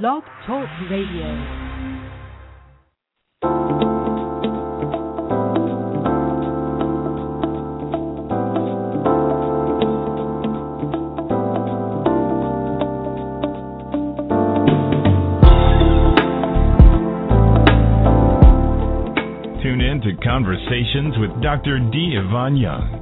Blog Talk Radio. Tune in to Conversations with Dr. D. Yvonne Young.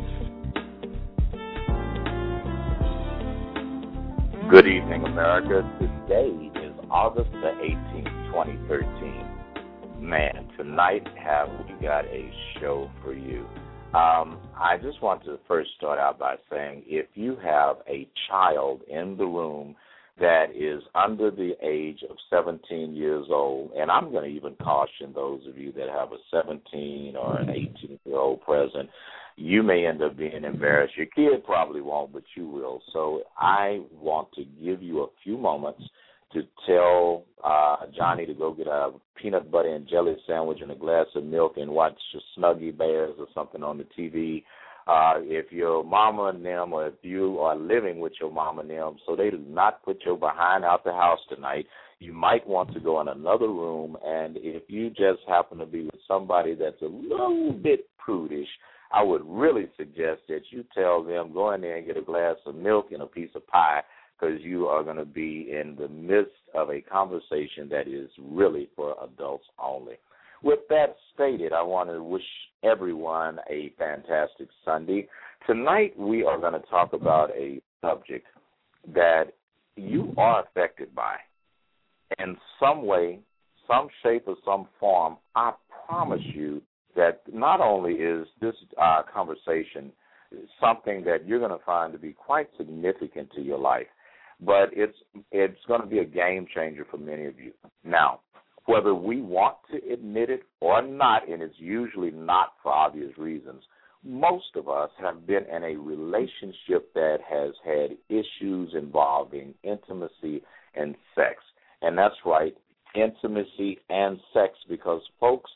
Good evening, America. Today is August the 18th, 2013. Man, tonight have we got a show for you. Um, I just want to first start out by saying if you have a child in the room that is under the age of 17 years old, and I'm going to even caution those of you that have a 17 or an 18 year old present, you may end up being embarrassed. Your kid probably won't, but you will. So I want to give you a few moments to tell uh, Johnny to go get a peanut butter and jelly sandwich and a glass of milk and watch Snuggy Bears or something on the TV. Uh, if your mama and them, or if you are living with your mama and them, so they do not put your behind out the house tonight, you might want to go in another room. And if you just happen to be with somebody that's a little bit prudish, I would really suggest that you tell them go in there and get a glass of milk and a piece of pie because you are going to be in the midst of a conversation that is really for adults only. With that stated, I want to wish everyone a fantastic Sunday. Tonight, we are going to talk about a subject that you are affected by in some way, some shape, or some form. I promise you that not only is this uh, conversation something that you're going to find to be quite significant to your life, but it's it's going to be a game changer for many of you. Now, whether we want to admit it or not, and it's usually not for obvious reasons, most of us have been in a relationship that has had issues involving intimacy and sex. And that's right, intimacy and sex, because folks,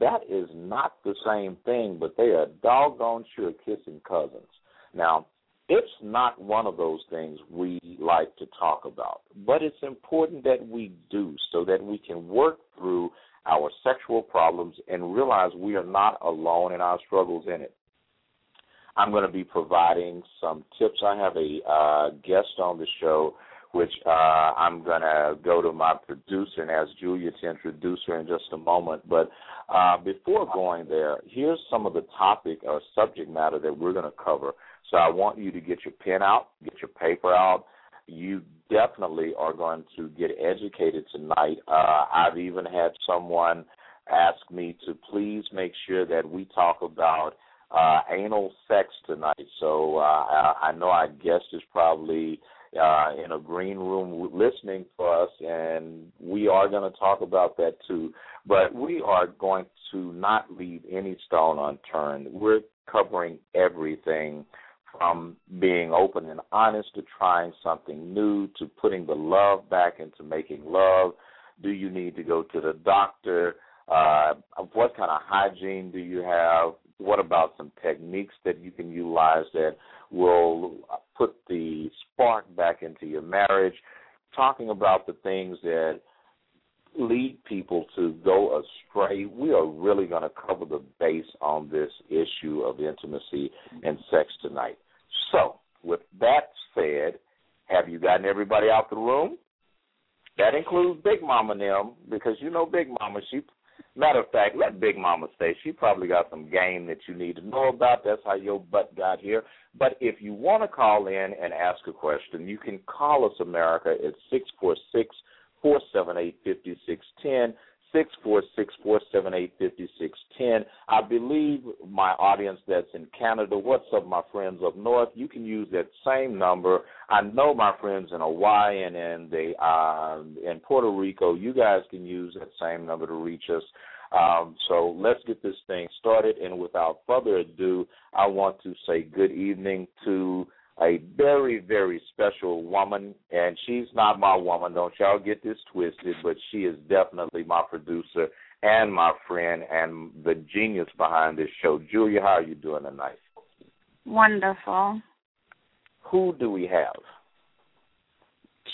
that is not the same thing, but they are doggone sure kissing cousins. Now, it's not one of those things we like to talk about, but it's important that we do so that we can work through our sexual problems and realize we are not alone in our struggles in it. I'm going to be providing some tips. I have a uh, guest on the show, which uh, I'm going to go to my producer and ask Julia to introduce her in just a moment. But uh, before going there, here's some of the topic or subject matter that we're going to cover. So I want you to get your pen out, get your paper out. You definitely are going to get educated tonight. Uh, I've even had someone ask me to please make sure that we talk about uh, anal sex tonight. So uh, I, I know our guest is probably uh, in a green room listening for us, and we are going to talk about that too. But we are going to not leave any stone unturned. We're covering everything from being open and honest to trying something new to putting the love back into making love. Do you need to go to the doctor? Uh, what kind of hygiene do you have? What about some techniques that you can utilize that will put the spark back into your marriage? Talking about the things that lead people to go astray. We are really going to cover the base on this issue of intimacy and sex tonight. So, with that said, have you gotten everybody out of the room? That includes Big Mama them because you know Big Mama. She, matter of fact, let Big Mama stay. She probably got some game that you need to know about. That's how your butt got here. But if you want to call in and ask a question, you can call us America at six four six four seven eight fifty six ten six four six four seven eight fifty six ten. I believe my audience that's in Canada, what's up, my friends up north? You can use that same number. I know my friends in Hawaii and in the uh, in Puerto Rico, you guys can use that same number to reach us. Um, so let's get this thing started. And without further ado, I want to say good evening to a very, very special woman. And she's not my woman, don't y'all get this twisted, but she is definitely my producer and my friend and the genius behind this show. Julia, how are you doing tonight? Wonderful. Who do we have?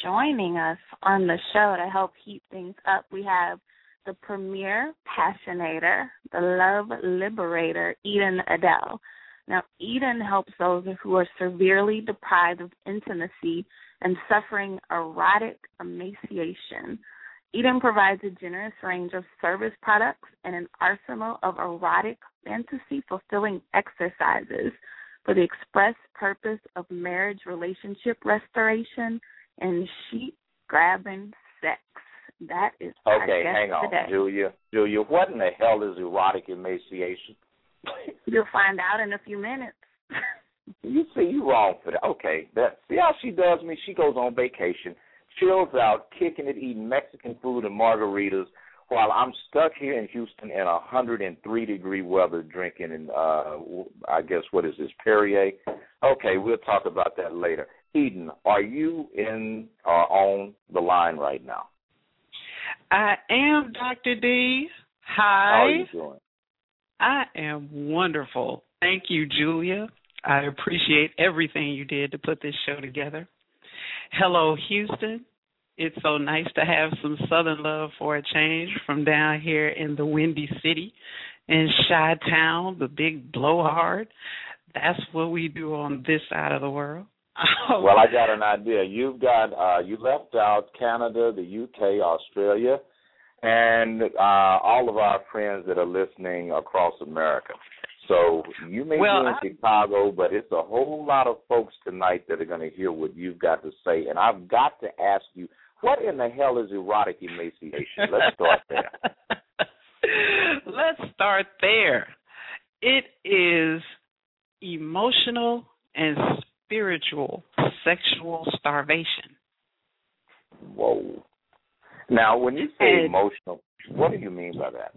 Joining us on the show to help heat things up, we have the premier passionator, the love liberator, Eden Adele. Now, Eden helps those who are severely deprived of intimacy and suffering erotic emaciation. Eden provides a generous range of service products and an arsenal of erotic, fantasy fulfilling exercises for the express purpose of marriage relationship restoration and sheep grabbing sex. That is okay. hang on, today. Julia. Julia, what in the hell is erotic emaciation? You'll find out in a few minutes. you see, you wrong for that. Okay, that see how she does me. She goes on vacation, chills out, kicking it, eating Mexican food and margaritas, while I'm stuck here in Houston in a 103 degree weather, drinking and uh, I guess what is this Perrier? Okay, we'll talk about that later. Eden, are you in or uh, on the line right now? I am, Dr. D. Hi. How are you doing? I am wonderful. Thank you, Julia. I appreciate everything you did to put this show together. Hello, Houston. It's so nice to have some Southern love for a change from down here in the Windy City in Chi Town, the big blowhard. That's what we do on this side of the world. well, I got an idea. You've got uh you left out Canada, the UK, Australia, and uh, all of our friends that are listening across America. So you may well, be in I... Chicago, but it's a whole lot of folks tonight that are going to hear what you've got to say. And I've got to ask you, what in the hell is erotic emaciation? Let's start there. Let's start there. It is emotional and spiritual sexual starvation. Whoa. Now, when you say and, emotional, what do you mean by that?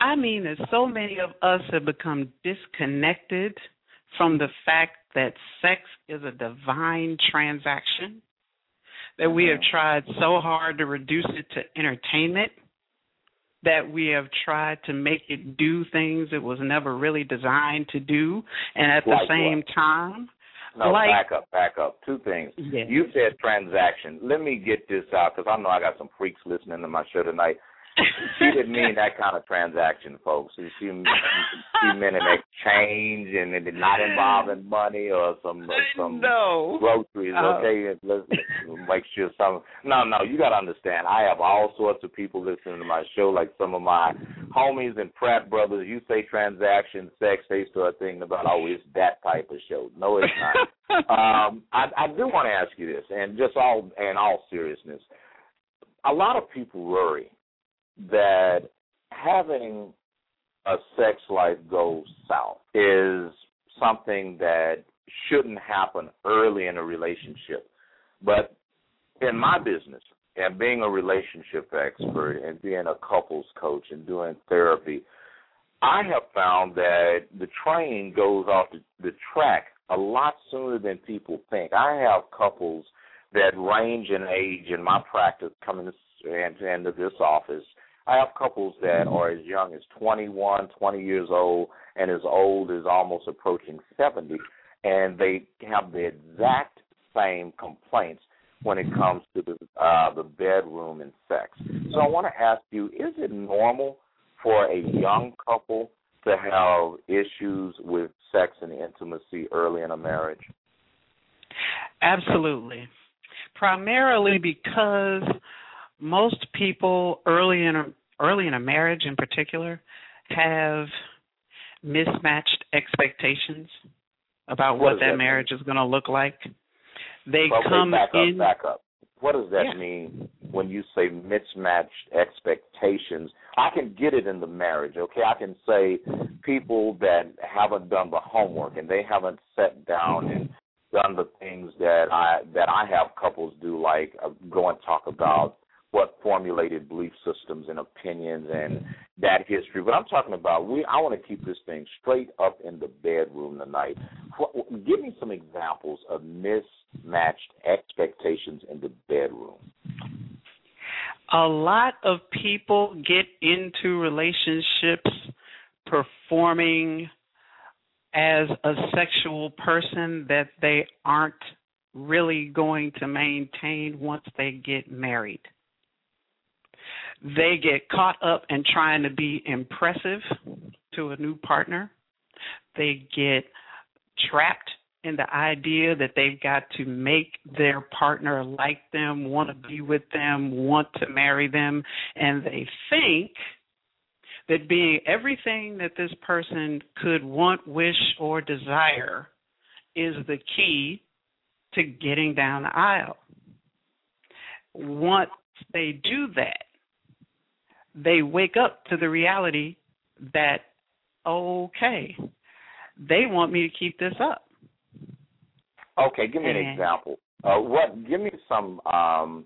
I mean that so many of us have become disconnected from the fact that sex is a divine transaction, that we have mm-hmm. tried so hard to reduce it to entertainment, that we have tried to make it do things it was never really designed to do, and at the like same what? time, no, like, back up, back up. Two things. You said transaction. Let me get this out because I know I got some freaks listening to my show tonight she didn't mean that kind of transaction, folks. She, she, she meant an exchange and it did not involving money or some some no. groceries. Uh, okay, let's make sure some. No, no, you got to understand. I have all sorts of people listening to my show, like some of my homies and frat brothers. You say transaction, sex, they start thinking about oh, it's that type of show. No, it's not. um, I, I do want to ask you this, and just all in all seriousness, a lot of people worry that having a sex life go south is something that shouldn't happen early in a relationship. But in my business, and being a relationship expert and being a couples coach and doing therapy, I have found that the train goes off the, track a lot sooner than people think. I have couples that range in age in my practice coming into this office I have couples that are as young as 21, 20 years old, and as old as almost approaching 70, and they have the exact same complaints when it comes to the uh, the bedroom and sex. So I want to ask you: Is it normal for a young couple to have issues with sex and intimacy early in a marriage? Absolutely. Primarily because most people early in a early in a marriage in particular have mismatched expectations about what, what that, that, marriage mean? is going to look like. They okay, come back in. Back up. What does that yeah. mean when you say mismatched expectations? I can get it in the marriage, okay? I can say people that haven't done the homework and they haven't sat down and done the things that I that I have couples do, like uh, go and talk about what formulated belief systems and opinions and that history. But I'm talking about we. I want to keep this thing straight up in the bedroom tonight. Give me some examples of mismatched expectations in the bedroom. A lot of people get into relationships performing as a sexual person that they aren't really going to maintain once they get married. They get caught up in trying to be impressive to a new partner. They get trapped in the idea that they've got to make their partner like them, want to be with them, want to marry them, and they think that being everything that this person could want, wish, or desire is the key to getting down the aisle. Once they do that, they wake up to the reality that, okay, they want me to keep this up. Okay, give me an example. Uh, what? Give me some um,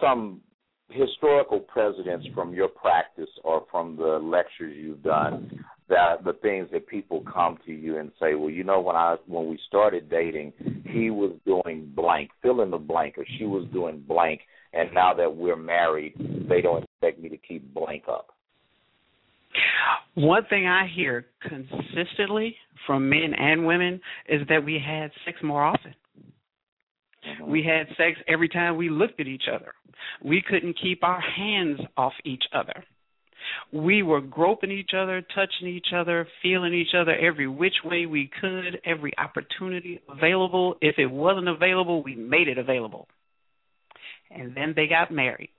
some historical presidents from your practice or from the lectures you've done that the things that people come to you and say, well, you know, when I when we started dating, he was doing blank, fill in the blank, or she was doing blank, and now that we're married, they don't expect me to keep blank up. One thing I hear consistently from men and women is that we had sex more often. Mm-hmm. We had sex every time we looked at each other. We couldn't keep our hands off each other. We were groping each other, touching each other, feeling each other every which way we could, every opportunity available. If it wasn't available, we made it available. And then they got married.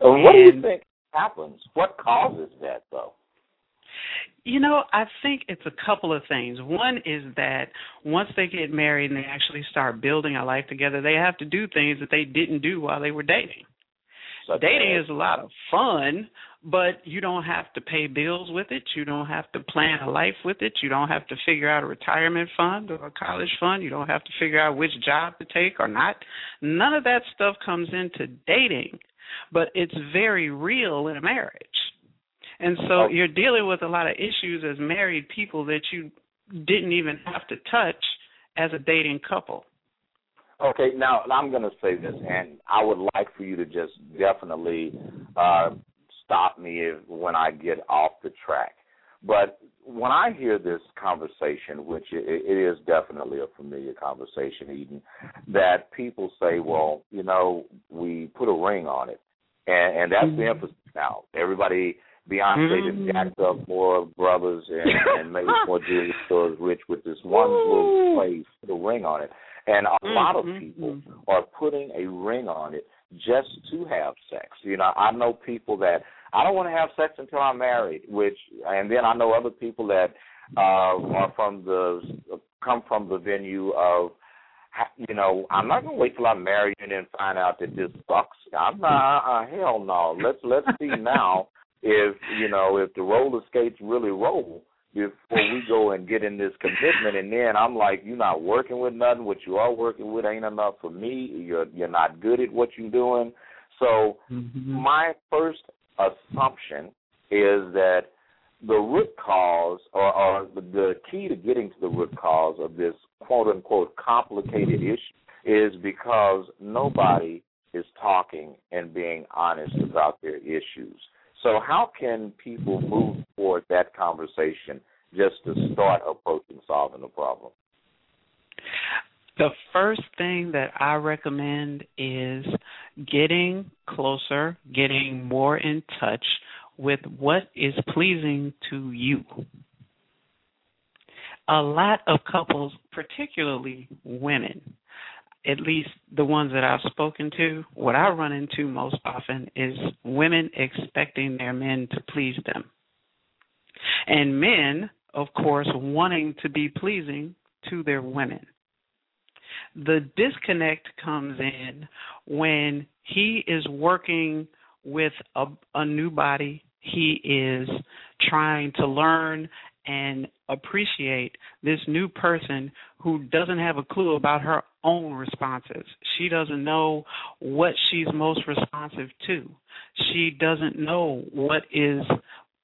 What do you think happens? What causes that, though? You know, I think it's a couple of things. One is that once they get married and they actually start building a life together, they have to do things that they didn't do while they were dating. Such dating is a lot of fun, but you don't have to pay bills with it. You don't have to plan a life with it. You don't have to figure out a retirement fund or a college fund. You don't have to figure out which job to take or not. None of that stuff comes into dating, but it's very real in a marriage. And so oh. you're dealing with a lot of issues as married people that you didn't even have to touch as a dating couple. Okay, now I'm going to say this, and I would like for you to just definitely uh, stop me if, when I get off the track. But when I hear this conversation, which it, it is definitely a familiar conversation, Eden, that people say, well, you know, we put a ring on it. And, and that's mm-hmm. the emphasis now. Everybody Beyonce mm. just jacked up more brothers and, and made more jewelry stores rich with this one little place, put a ring on it. And a mm-hmm. lot of people are putting a ring on it just to have sex. You know, I know people that I don't want to have sex until I'm married, which, and then I know other people that uh, are from the come from the venue of you know, I'm not gonna wait till I'm married and then find out that this sucks. I'm not. Uh, hell no. Let's let's see now if you know if the roller skates really roll before we go and get in this commitment and then I'm like you're not working with nothing what you are working with ain't enough for me you're you're not good at what you're doing so mm-hmm. my first assumption is that the root cause or, or the key to getting to the root cause of this quote unquote complicated issue is because nobody is talking and being honest about their issues so, how can people move toward that conversation just to start approaching solving the problem? The first thing that I recommend is getting closer, getting more in touch with what is pleasing to you. A lot of couples, particularly women, at least the ones that I've spoken to, what I run into most often is women expecting their men to please them. And men, of course, wanting to be pleasing to their women. The disconnect comes in when he is working with a, a new body, he is trying to learn and appreciate this new person who doesn't have a clue about her own responses. She doesn't know what she's most responsive to. She doesn't know what is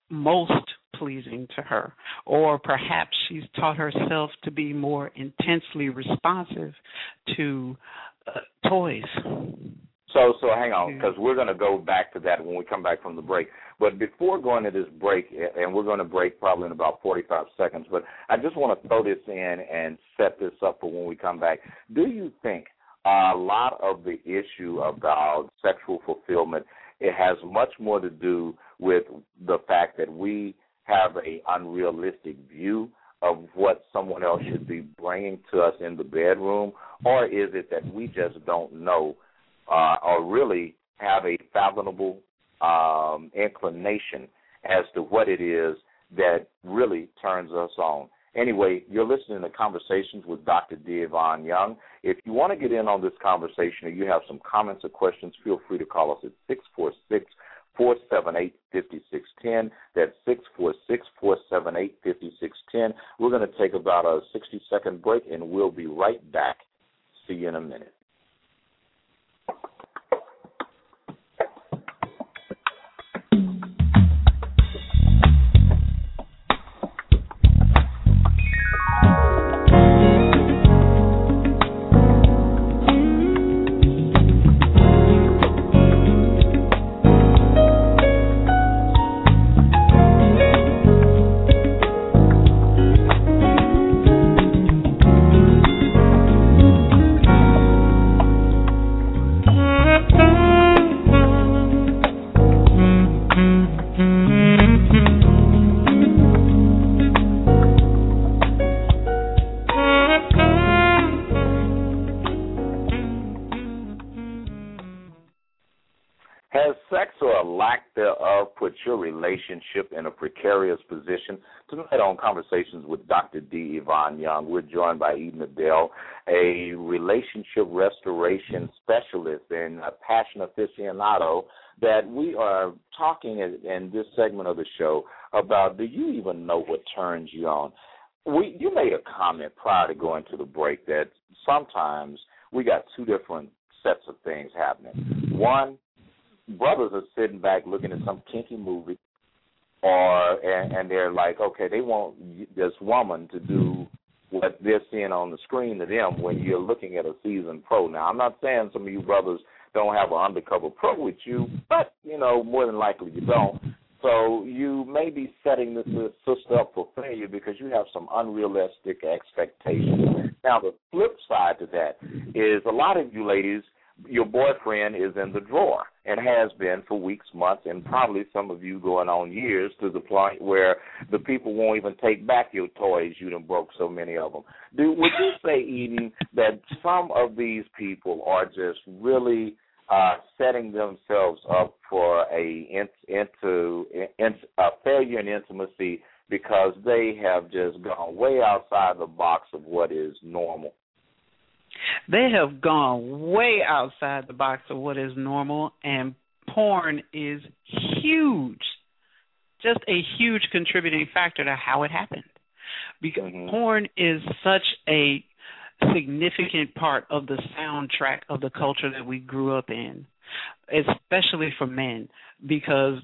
most pleasing to her. Or perhaps she's taught herself to be more intensely responsive to uh, toys. So, so hang on, because we're going to go back to that when we come back from the break. But before going to this break, and we're going to break probably in about 45 seconds, but I just want to throw this in and set this up for when we come back. Do you think a lot of the issue about sexual fulfillment it has much more to do with the fact that we have a unrealistic view of what someone else should be bringing to us in the bedroom, or is it that we just don't know uh, or really have a fathomable um, inclination as to what it is that really turns us on. Anyway, you're listening to Conversations with Dr. D. Yvonne Young. If you want to get in on this conversation or you have some comments or questions, feel free to call us at 646 478 5610. That's 646 478 5610. We're going to take about a 60 second break and we'll be right back. See you in a minute. Relationship in a precarious position. Tonight on Conversations with Dr. D. Yvonne Young, we're joined by Eden Adele, a relationship restoration specialist and a passion aficionado that we are talking in this segment of the show about do you even know what turns you on? We you made a comment prior to going to the break that sometimes we got two different sets of things happening. One, brothers are sitting back looking at some kinky movie or and, and they're like, okay, they want this woman to do what they're seeing on the screen to them when you're looking at a seasoned pro. Now, I'm not saying some of you brothers don't have an undercover pro with you, but you know more than likely you don't. So you may be setting this sister up for failure because you have some unrealistic expectations. Now, the flip side to that is a lot of you ladies your boyfriend is in the drawer and has been for weeks, months, and probably some of you going on years to the point where the people won't even take back your toys. You done broke so many of them. Do would you say, Eden, that some of these people are just really uh, setting themselves up for a into in, a failure in intimacy because they have just gone way outside the box of what is normal? They have gone way outside the box of what is normal, and porn is huge. Just a huge contributing factor to how it happened. Because mm-hmm. porn is such a significant part of the soundtrack of the culture that we grew up in, especially for men, because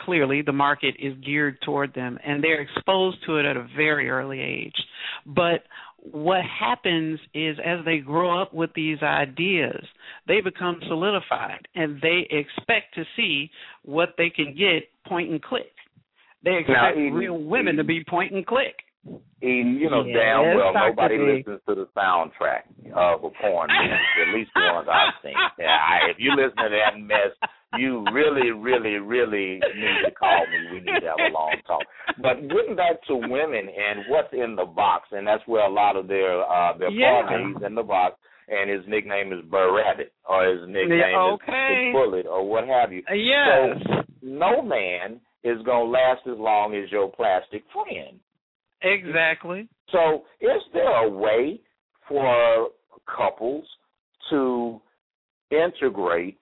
clearly the market is geared toward them and they're exposed to it at a very early age. But what happens is as they grow up with these ideas, they become solidified and they expect to see what they can get point and click. They expect now, real women to be point and click. Eden, you know yes, damn well nobody listens to the soundtrack of a porn movie, at least the ones I've seen. Yeah, I, if you listen to that mess, you really, really, really need to call me. We need to have a long talk. But getting back to women and what's in the box, and that's where a lot of their uh their yeah. parties in the box. And his nickname is Burr Rabbit, or his nickname okay. is Bullet, or what have you. Yes. So no man is gonna last as long as your plastic friend. Exactly. So, is there a way for couples to integrate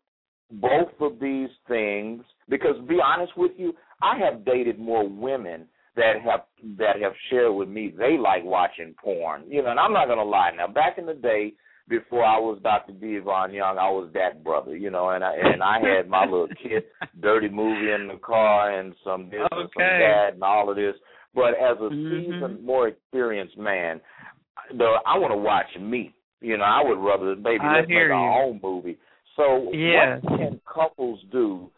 both of these things because be honest with you i have dated more women that have that have shared with me they like watching porn you know and i'm not going to lie now back in the day before I was Dr. D. Yvonne Young, I was that brother, you know, and I and I had my little kid dirty movie in the car and some this okay. and some that and all of this. But as a mm-hmm. seasoned, more experienced man, the I want to watch me. You know, I would rather maybe I let's make our you. own movie. So Yes. what can couples do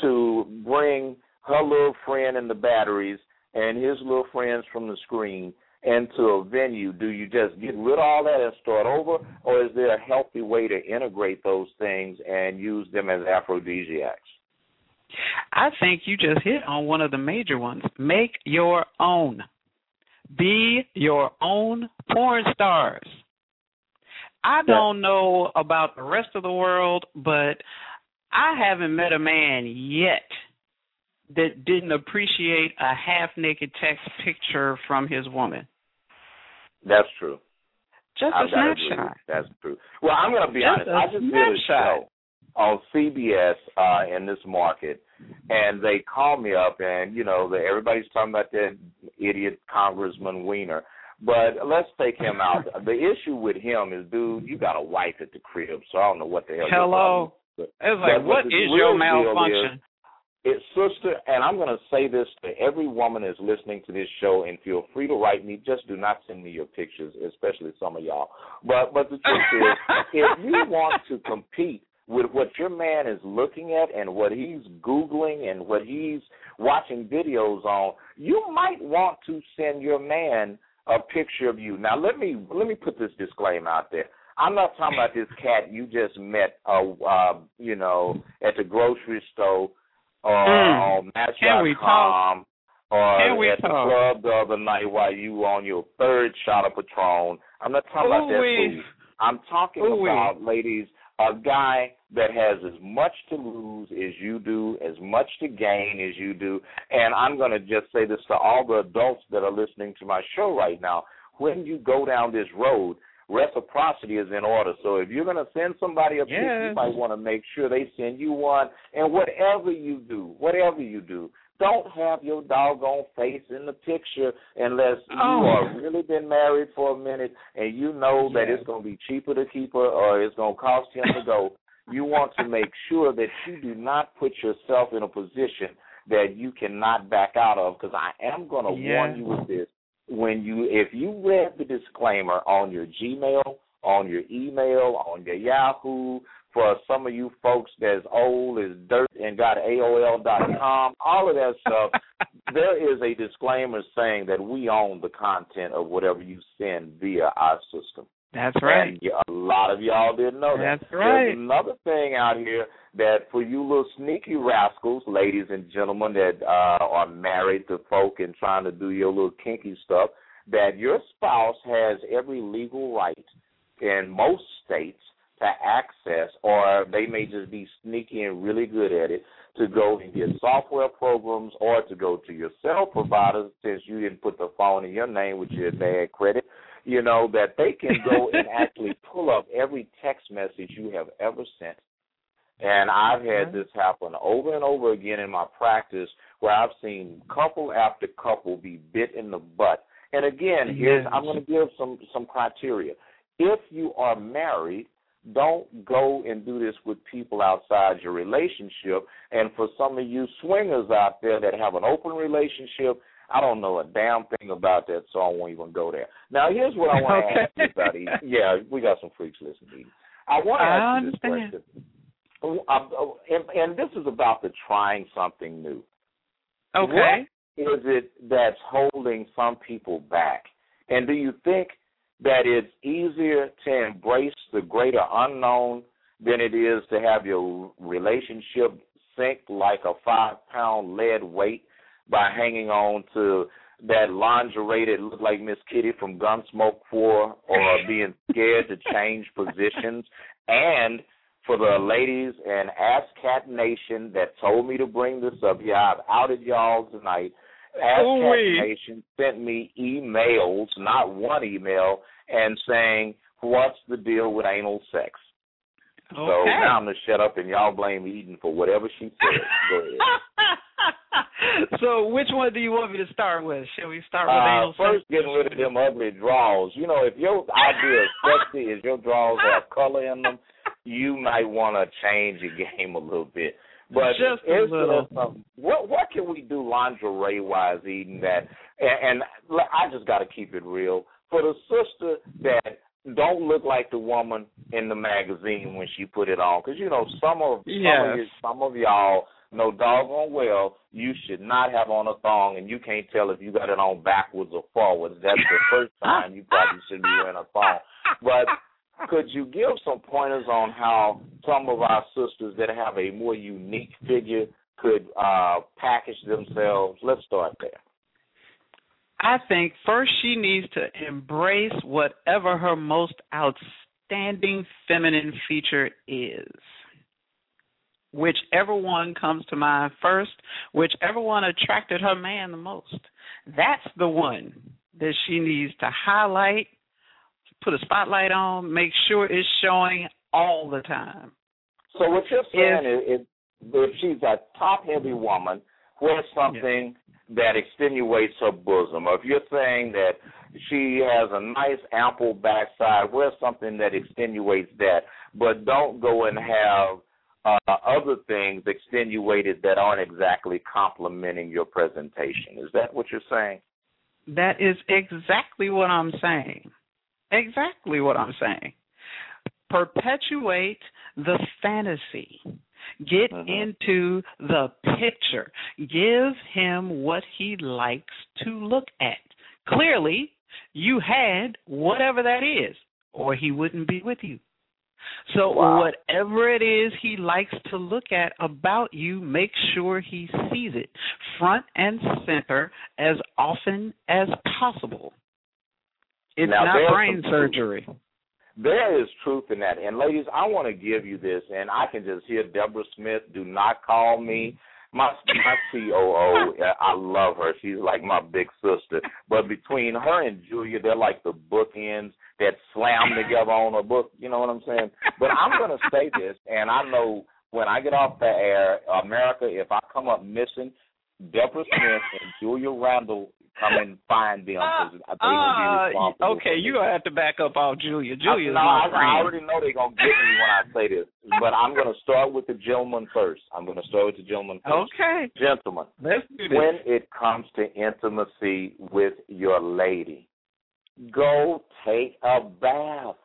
to bring her little friend in the batteries and his little friends from the screen into a venue? Do you just get rid of all that and start over, or is there a healthy way to integrate those things and use them as aphrodisiacs? I think you just hit on one of the major ones. Make your own. Be your own porn stars. I don't know about the rest of the world, but I haven't met a man yet that didn't appreciate a half naked text picture from his woman. That's true. Just I've a snapshot. That's true. Well, I'm going to be Just honest. I just did a snapshot. show on CBS uh, in this market, and they called me up, and you know, the, everybody's talking about that idiot Congressman Weiner. But let's take him out. the issue with him is, dude, you got a wife at the crib, so I don't know what the hell. Hello. But It's like, But what is your malfunction? it's sister, and I'm going to say this to every woman that's listening to this show, and feel free to write me. Just do not send me your pictures, especially some of y'all. But but the truth is, if you want to compete with what your man is looking at and what he's googling and what he's watching videos on, you might want to send your man a picture of you. Now let me let me put this disclaimer out there. I'm not talking about this cat you just met, uh, uh, you know, at the grocery store or Mm. on Match.com or at the club the other night while you were on your third shot of Patron. I'm not talking about that food. I'm talking Ooh-wee. about, ladies, a guy that has as much to lose as you do, as much to gain as you do. And I'm going to just say this to all the adults that are listening to my show right now. When you go down this road, reciprocity is in order. So if you're going to send somebody a pic, you might want to make sure they send you one. And whatever you do, whatever you do, don't have your doggone face in the picture unless Oh. you are really been married for a minute and you know that it's going to be cheaper to keep her or it's going to cost him to go. You want to make sure that you do not put yourself in a position that you cannot back out of because I am going to Yes. warn you with this. When you if you read the disclaimer on your Gmail, on your email, on your Yahoo, for some of you folks that's old as dirt and got AOL.com, all of that stuff, there is a disclaimer saying that we own the content of whatever you send via our system. That's right. And a lot of y'all didn't know that. That's right. There's another thing out here that for you little sneaky rascals, ladies and gentlemen that uh, are married to folk and trying to do your little kinky stuff, that your spouse has every legal right in most states to access, or they may just be sneaky and really good at it, to go and get software programs or to go to your cell providers since you didn't put the phone in your name with your bad credit you know, that they can go and actually pull up every text message you have ever sent. And I've had uh-huh. this happen over and over again in my practice where I've seen couple after couple be bit in the butt. And again, here's I'm going to give some some criteria. If you are married, don't go and do this with people outside your relationship. And for some of you swingers out there that have an open relationship, I don't know a damn thing about that, so I won't even go there. Now, here's what I want to Okay. ask you about. Yeah, we got some freaks listening. I want to ask you this question. Uh, and, and this is about the trying something new. Okay. What is it that's holding some people back? And do you think that it's easier to embrace the greater unknown than it is to have your relationship sink like a five pound lead weight by hanging on to that lingerie that looked like Miss Kitty from Gunsmoke 4 or being scared to change positions and for the ladies and Ask Cat Nation that told me to bring this up. Yeah, I've outed y'all tonight. Ask Cat Nation sent me emails, not one email, and saying, What's the deal with anal sex? So now I'm gonna shut up and y'all blame Eden for whatever she said. Go ahead. so, which one do you want me to start with? Shall we start with uh, First, getting rid of them ugly draws. You know, if your idea of sexy is your draws have color in them, you might want to change your game a little bit. But Just a is little. some- what what can we do lingerie wise, Eden? That and, and I just got to keep it real for the sister that don't look like the woman in the magazine when she put it on, because you know some of some Yes. of you, some of y'all know doggone well you should not have on a thong, and you can't tell if you got it on backwards or forwards. That's the first time you probably should be wearing a thong. But could you give some pointers on how some of our sisters that have a more unique figure could uh, package themselves? Let's start there. I think first she needs to embrace whatever her most outstanding feminine feature is. Whichever one comes to mind first, whichever one attracted her man the most. That's the one that she needs to highlight, put a spotlight on, make sure it's showing all the time. So what you're saying is, is if she's a top heavy woman, wear something that extenuates her bosom. Or if you're saying that she has a nice ample backside, wear something that extenuates that. But don't go and have uh, other things extenuated that aren't exactly complementing your presentation. Is that what you're saying? That is exactly what I'm saying. Exactly what I'm saying. Perpetuate the fantasy. Get Mhm. into the picture. Give him what he likes to look at. Clearly, you had whatever that is, or he wouldn't be with you. So, Wow. whatever it is he likes to look at about you, make sure he sees it front and center as often as possible. It's Now, not brain surgery. There is truth in that. And ladies, I want to give you this, and I can just hear Deborah Smith. Do not call me. My my COO, I love her. She's like my big sister. But between her and Julia, they're like the bookends that slam together on a book. You know what I'm saying? But I'm going to say this, and I know when I get off the air, America, if I come up missing, Deborah Smith and Julia Randall come and find them Uh, responsible. okay, you're gonna have to back up off Julia. Julia's no, my I, friend. I already know they're gonna get me when I say this, but I'm gonna start with the gentleman first. I'm gonna start with the gentleman first. Okay, Gentlemen, let's do this. when it comes to intimacy with your lady, go take a bath.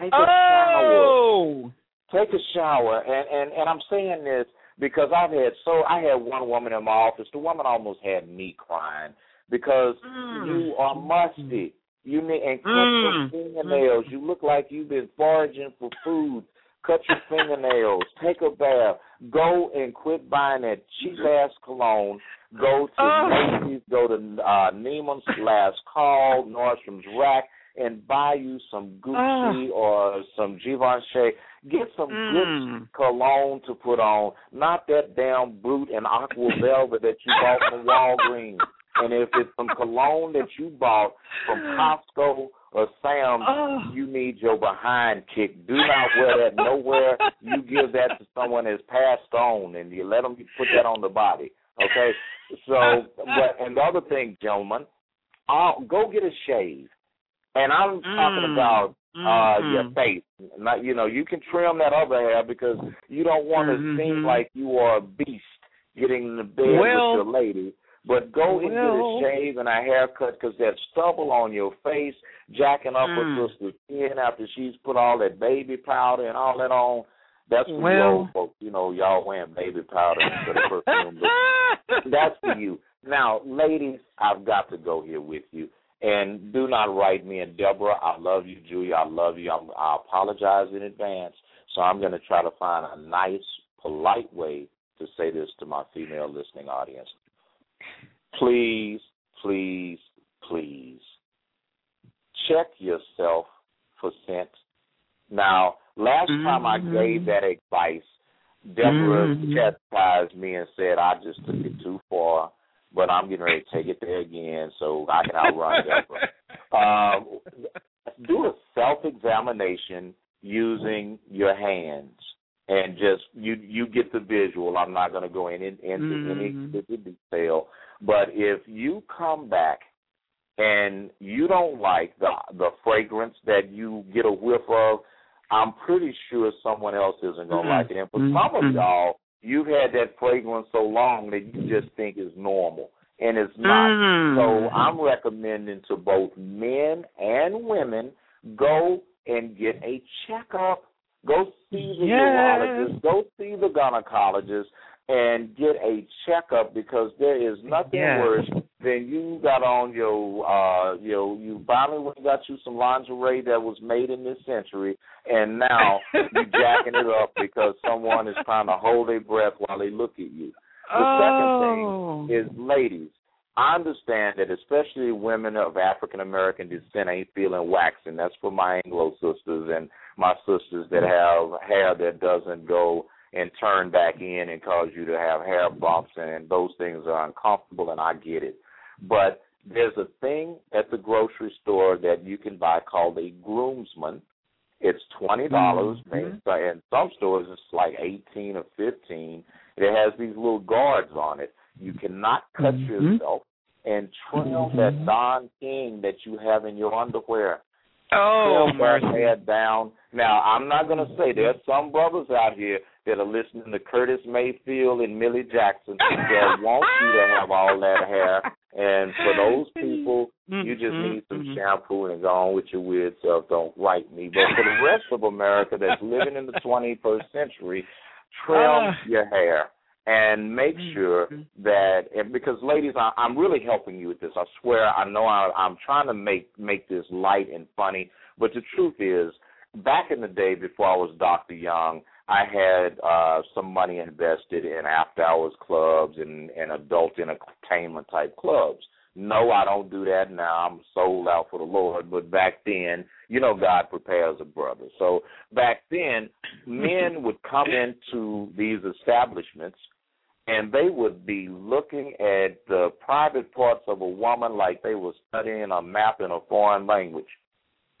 Take a shower. oh, Take a shower. And, and and I'm saying this because I've had so I had one woman in my office. The woman almost had me crying because Mm. you are musty. You need and cut Mm. your fingernails. You look like you've been foraging for food. Cut your fingernails. Take a bath. Go and quit buying that cheap ass cologne. Go to Oh. Macy's. Go to uh, Neiman's Last Call, Nordstrom's Rack, and buy you some Gucci or some Givenchy. Get some good Mm. cologne to put on, not that damn Brut and Aqua Velva that you bought from Walgreens. And if it's some cologne that you bought from Costco or Sam's, Oh. you need your behind kicked. Do not wear that nowhere. You give that to someone that's passed on, and you let them put that on the body. Okay. So, but and the other thing, gentlemen, uh, go get a shave. And I'm talking Mm. about uh your Mhm. face. Not you know, you can trim that other hair because you don't want to Mhm. seem like you are a beast getting in the bed Well- with your lady. But go and well- get a shave and a haircut because that stubble on your face, jacking up Mm. her sister's skin after she's put all that baby powder and all that on. That's for you old folks. You know, y'all wearing baby powder instead of perfume. But that's for you. Now, ladies, I've got to go here with you. And do not write me. And Deborah, I love you. Julia, I love you. I'm, I apologize in advance. So I'm going to try to find a nice, polite way to say this to my female listening audience. Please, please, please check yourself for scent. Now, last time I gave that advice, Deborah Mhm. chastised me and said I just took it too far, but I'm getting ready to take it there again so I can outrun Deborah. Um, do a self examination using your hands. And just you you get the visual. I'm not going to go in, in into mm-hmm. any detail, but if you come back and you don't like the the fragrance that you get a whiff of, I'm pretty sure someone else isn't gonna mm-hmm. like it. And for mm-hmm. some of y'all, you've had that fragrance so long that you just think it's normal, and it's not. Mm-hmm. So I'm recommending to both men and women go and get a checkup. Go see the yes. urologist. Go see the gynecologist and get a checkup because there is nothing yes. worse than you got on your uh your you finally went and got you some lingerie that was made in this century and now you jacking it up because someone is trying to hold their breath while they look at you. The oh. second thing is ladies, I understand that especially women of African American descent ain't feeling waxing. That's for my Anglo sisters and my sisters that have hair that doesn't go and turn back in and cause you to have hair bumps and those things are uncomfortable and I get it. But there's a thing at the grocery store that you can buy called a groomsman. It's twenty dollars. Mm-hmm. In some stores it's like eighteen or fifteen. It has these little guards on it. You cannot cut mm-hmm. yourself and trim mm-hmm. that Don King that you have in your underwear. Oh, trim mercy. head down. Now I'm not gonna say there's some brothers out here that are listening to Curtis Mayfield and Millie Jackson that want you to have all that hair. And for those people, you just Mm-hmm. need some shampoo and go on with your weird self. Don't write me. But for the rest of America that's living in the 21st century, trim Ah. your hair and make sure Mm-hmm. that and because ladies I, i'm really helping you with this. I swear i know I, i'm trying to make make this light and funny but the truth is back in the day before i was dr young i had uh some money invested in after hours clubs and and adult entertainment type clubs. No i don't do that now. I'm sold out for the lord but back then you know god prepares a brother. So back then men would come into these establishments and they would be looking at the private parts of a woman like they were studying a map in a foreign language.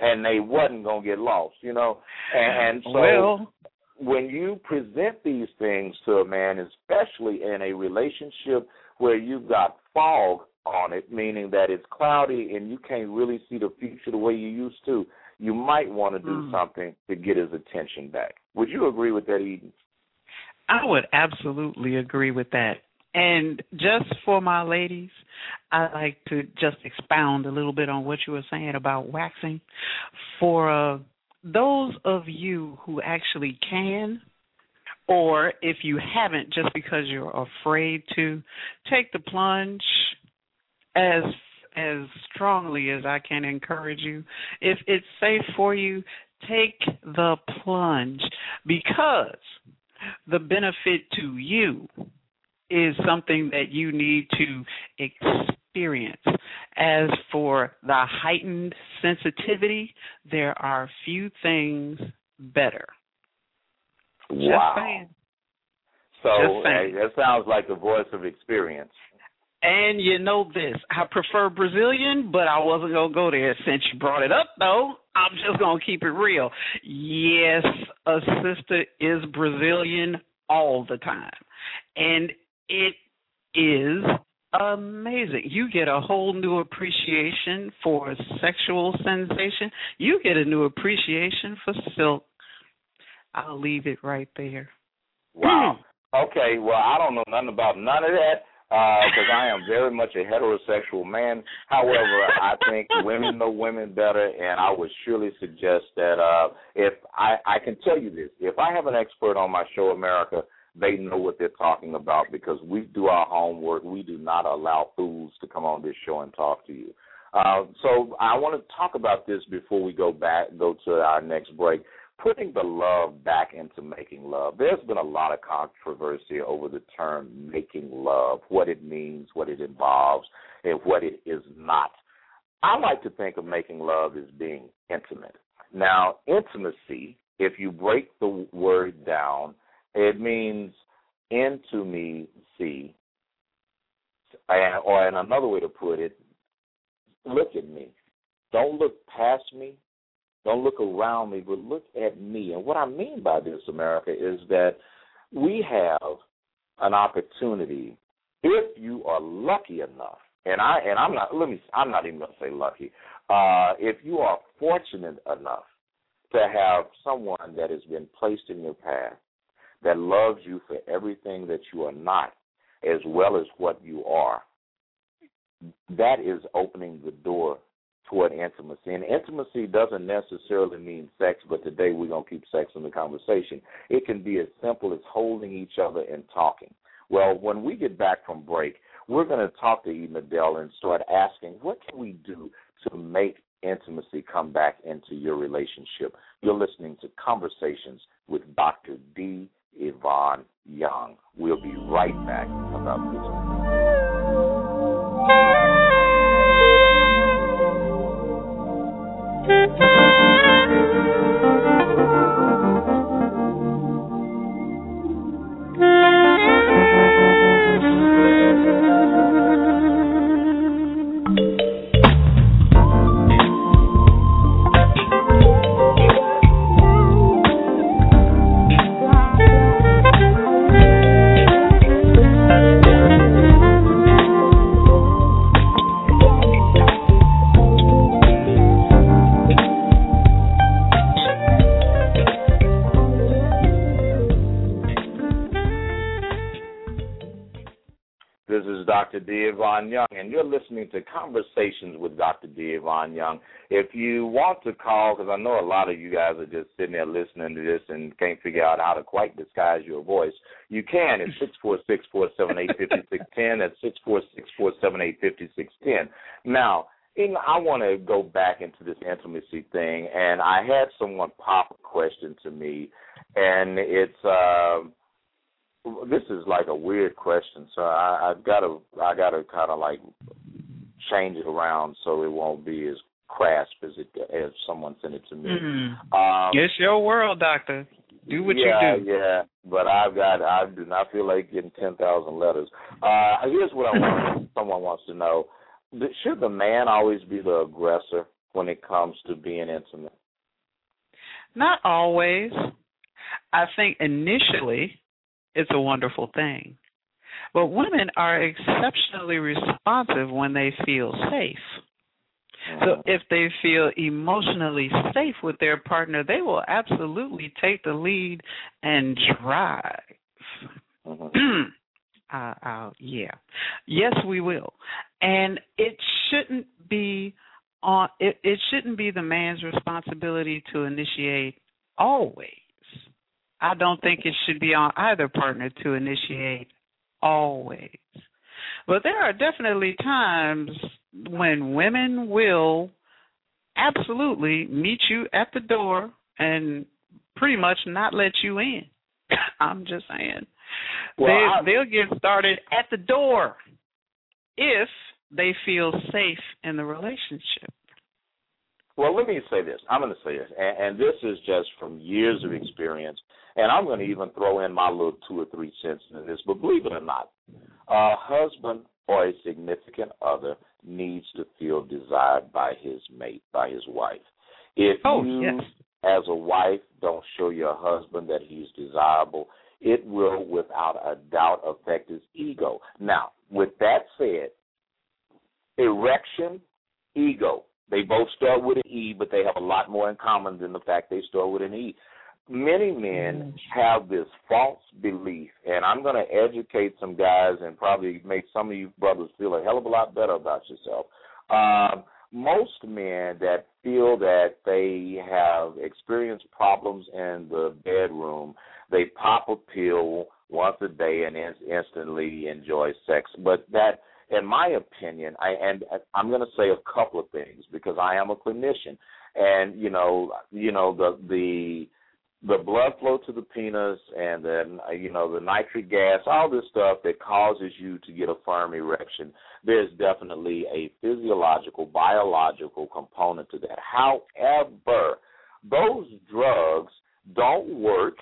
and they wasn't gonna get lost, you know. And, and so well, when you present these things to a man, especially in a relationship where you've got fog on it, meaning that it's cloudy and you can't really see the future the way you used to, you might want to do Mm. something to get his attention back. Would you agree with that, Eden? I would absolutely agree with that. And just for my ladies, I'd like to just expound a little bit on what you were saying about waxing. For uh, those of you who actually can, or if you haven't, just because you're afraid to, take the plunge as as strongly as I can encourage you. If it's safe for you, take the plunge because the benefit to you is something that you need to experience. As for the heightened sensitivity, there are few things better. Wow. So that sounds like the voice of experience. And you know this, I prefer Brazilian, but I wasn't gonna go there since you brought it up though. I'm just gonna keep it real. Yes, a sister is Brazilian all the time. And it is amazing. You get a whole new appreciation for sexual sensation. You get a new appreciation for silk. I'll leave it right there. Wow. Okay, well, I don't know nothing about none of that because I am very much a heterosexual man. However, I think women know women better, and I would surely suggest that uh, if I, I can tell you this, if I have an expert on my show, America, they know what they're talking about because we do our homework. We do not allow fools to come on this show and talk to you. Uh, so I want to talk about this before we go back, go to our next break putting the love back into making love. There's been a lot of controversy over the term making love, what it means, what it involves, and what it is not. I like to think of making love as being intimate. Now, intimacy, if you break the word down, it means into me, see, or in another way to put it, look at me. Don't look past me, Don't look around me, but look at me. And what I mean by this, America, is that we have an opportunity if you are lucky enough. And I and I'm not let me I'm not even gonna say lucky. Uh, if you are fortunate enough to have someone that has been placed in your path that loves you for everything that you are not as well as what you are, that is opening the door toward intimacy. And intimacy doesn't necessarily mean sex, but today we're going to keep sex in the conversation. It can be as simple as holding each other and talking. Well, when we get back from break, we're going to talk to Eden Adele and start asking, what can we do to make intimacy come back into your relationship? You're listening to Conversations with Dr. D. Yvonne Young. We'll be right back about this. Thank you. Yvonne Young, and you're listening to Conversations with Dr. D. Yvonne Young. If you want to call, because I know a lot of you guys are just sitting there listening to this and can't figure out how to quite disguise your voice, you can at six four six four seven eight fifty six ten. That's six four six four seven eight fifty six ten. Now, I want to go back into this intimacy thing, and I had someone pop a question to me, and it's. Uh, this is like a weird question, so I, I've got to I got to kind of like change it around so it won't be as crass as it as someone sent it to me. Mm-hmm. Um, it's your world, doctor. Do what yeah, you do. Yeah, but I've got I do not feel like getting ten thousand letters. Uh here's what I want someone wants to know. Should the man always be the aggressor when it comes to being intimate? Not always. I think initially it's a wonderful thing. But women are exceptionally responsive when they feel safe. So if they feel emotionally safe with their partner, they will absolutely take the lead and drive. uh, uh, yeah, yes, we will, and it shouldn't be on. It, it shouldn't be the man's responsibility to initiate always. I don't think it should be on either partner to initiate always. But there are definitely times when women will absolutely meet you at the door and pretty much not let you in. I'm just saying. Well, they, they'll get started at the door if they feel safe in the relationship. Well, let me say this. I'm going to say this, and, and this is just from years of experience and I'm going to even throw in my little two or three cents in this, but believe it or not, a husband or a significant other needs to feel desired by his mate, by his wife. If oh, you, yes. as a wife, don't show your husband that he's desirable, it will, without a doubt, affect his ego. Now, with that said, erection, ego, they both start with an E, but they have a lot more in common than the fact they start with an E many men have this false belief, and I'm going to educate some guys and probably make some of you brothers feel a hell of a lot better about yourself. Um, most men that feel that they have experienced problems in the bedroom, they pop a pill once a day and in- instantly enjoy sex. But that, in my opinion, I and I'm going to say a couple of things because I am a clinician, and you know, you know the the the blood flow to the penis and then you know the nitric gas, all this stuff that causes you to get a firm erection. There's definitely a physiological, biological component to that. However, those drugs don't work